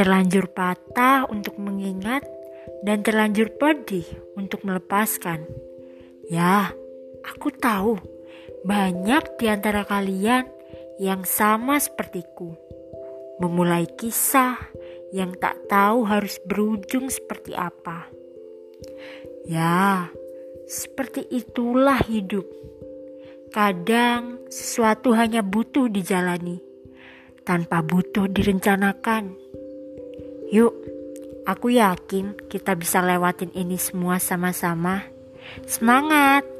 terlanjur patah untuk mengingat, dan terlanjur pedih untuk melepaskan. Ya, aku tahu banyak di antara kalian yang sama sepertiku, memulai kisah yang tak tahu harus berujung seperti apa. Ya, seperti itulah hidup. Kadang sesuatu hanya butuh dijalani tanpa butuh direncanakan. Yuk, aku yakin kita bisa lewatin ini semua sama-sama. Semangat!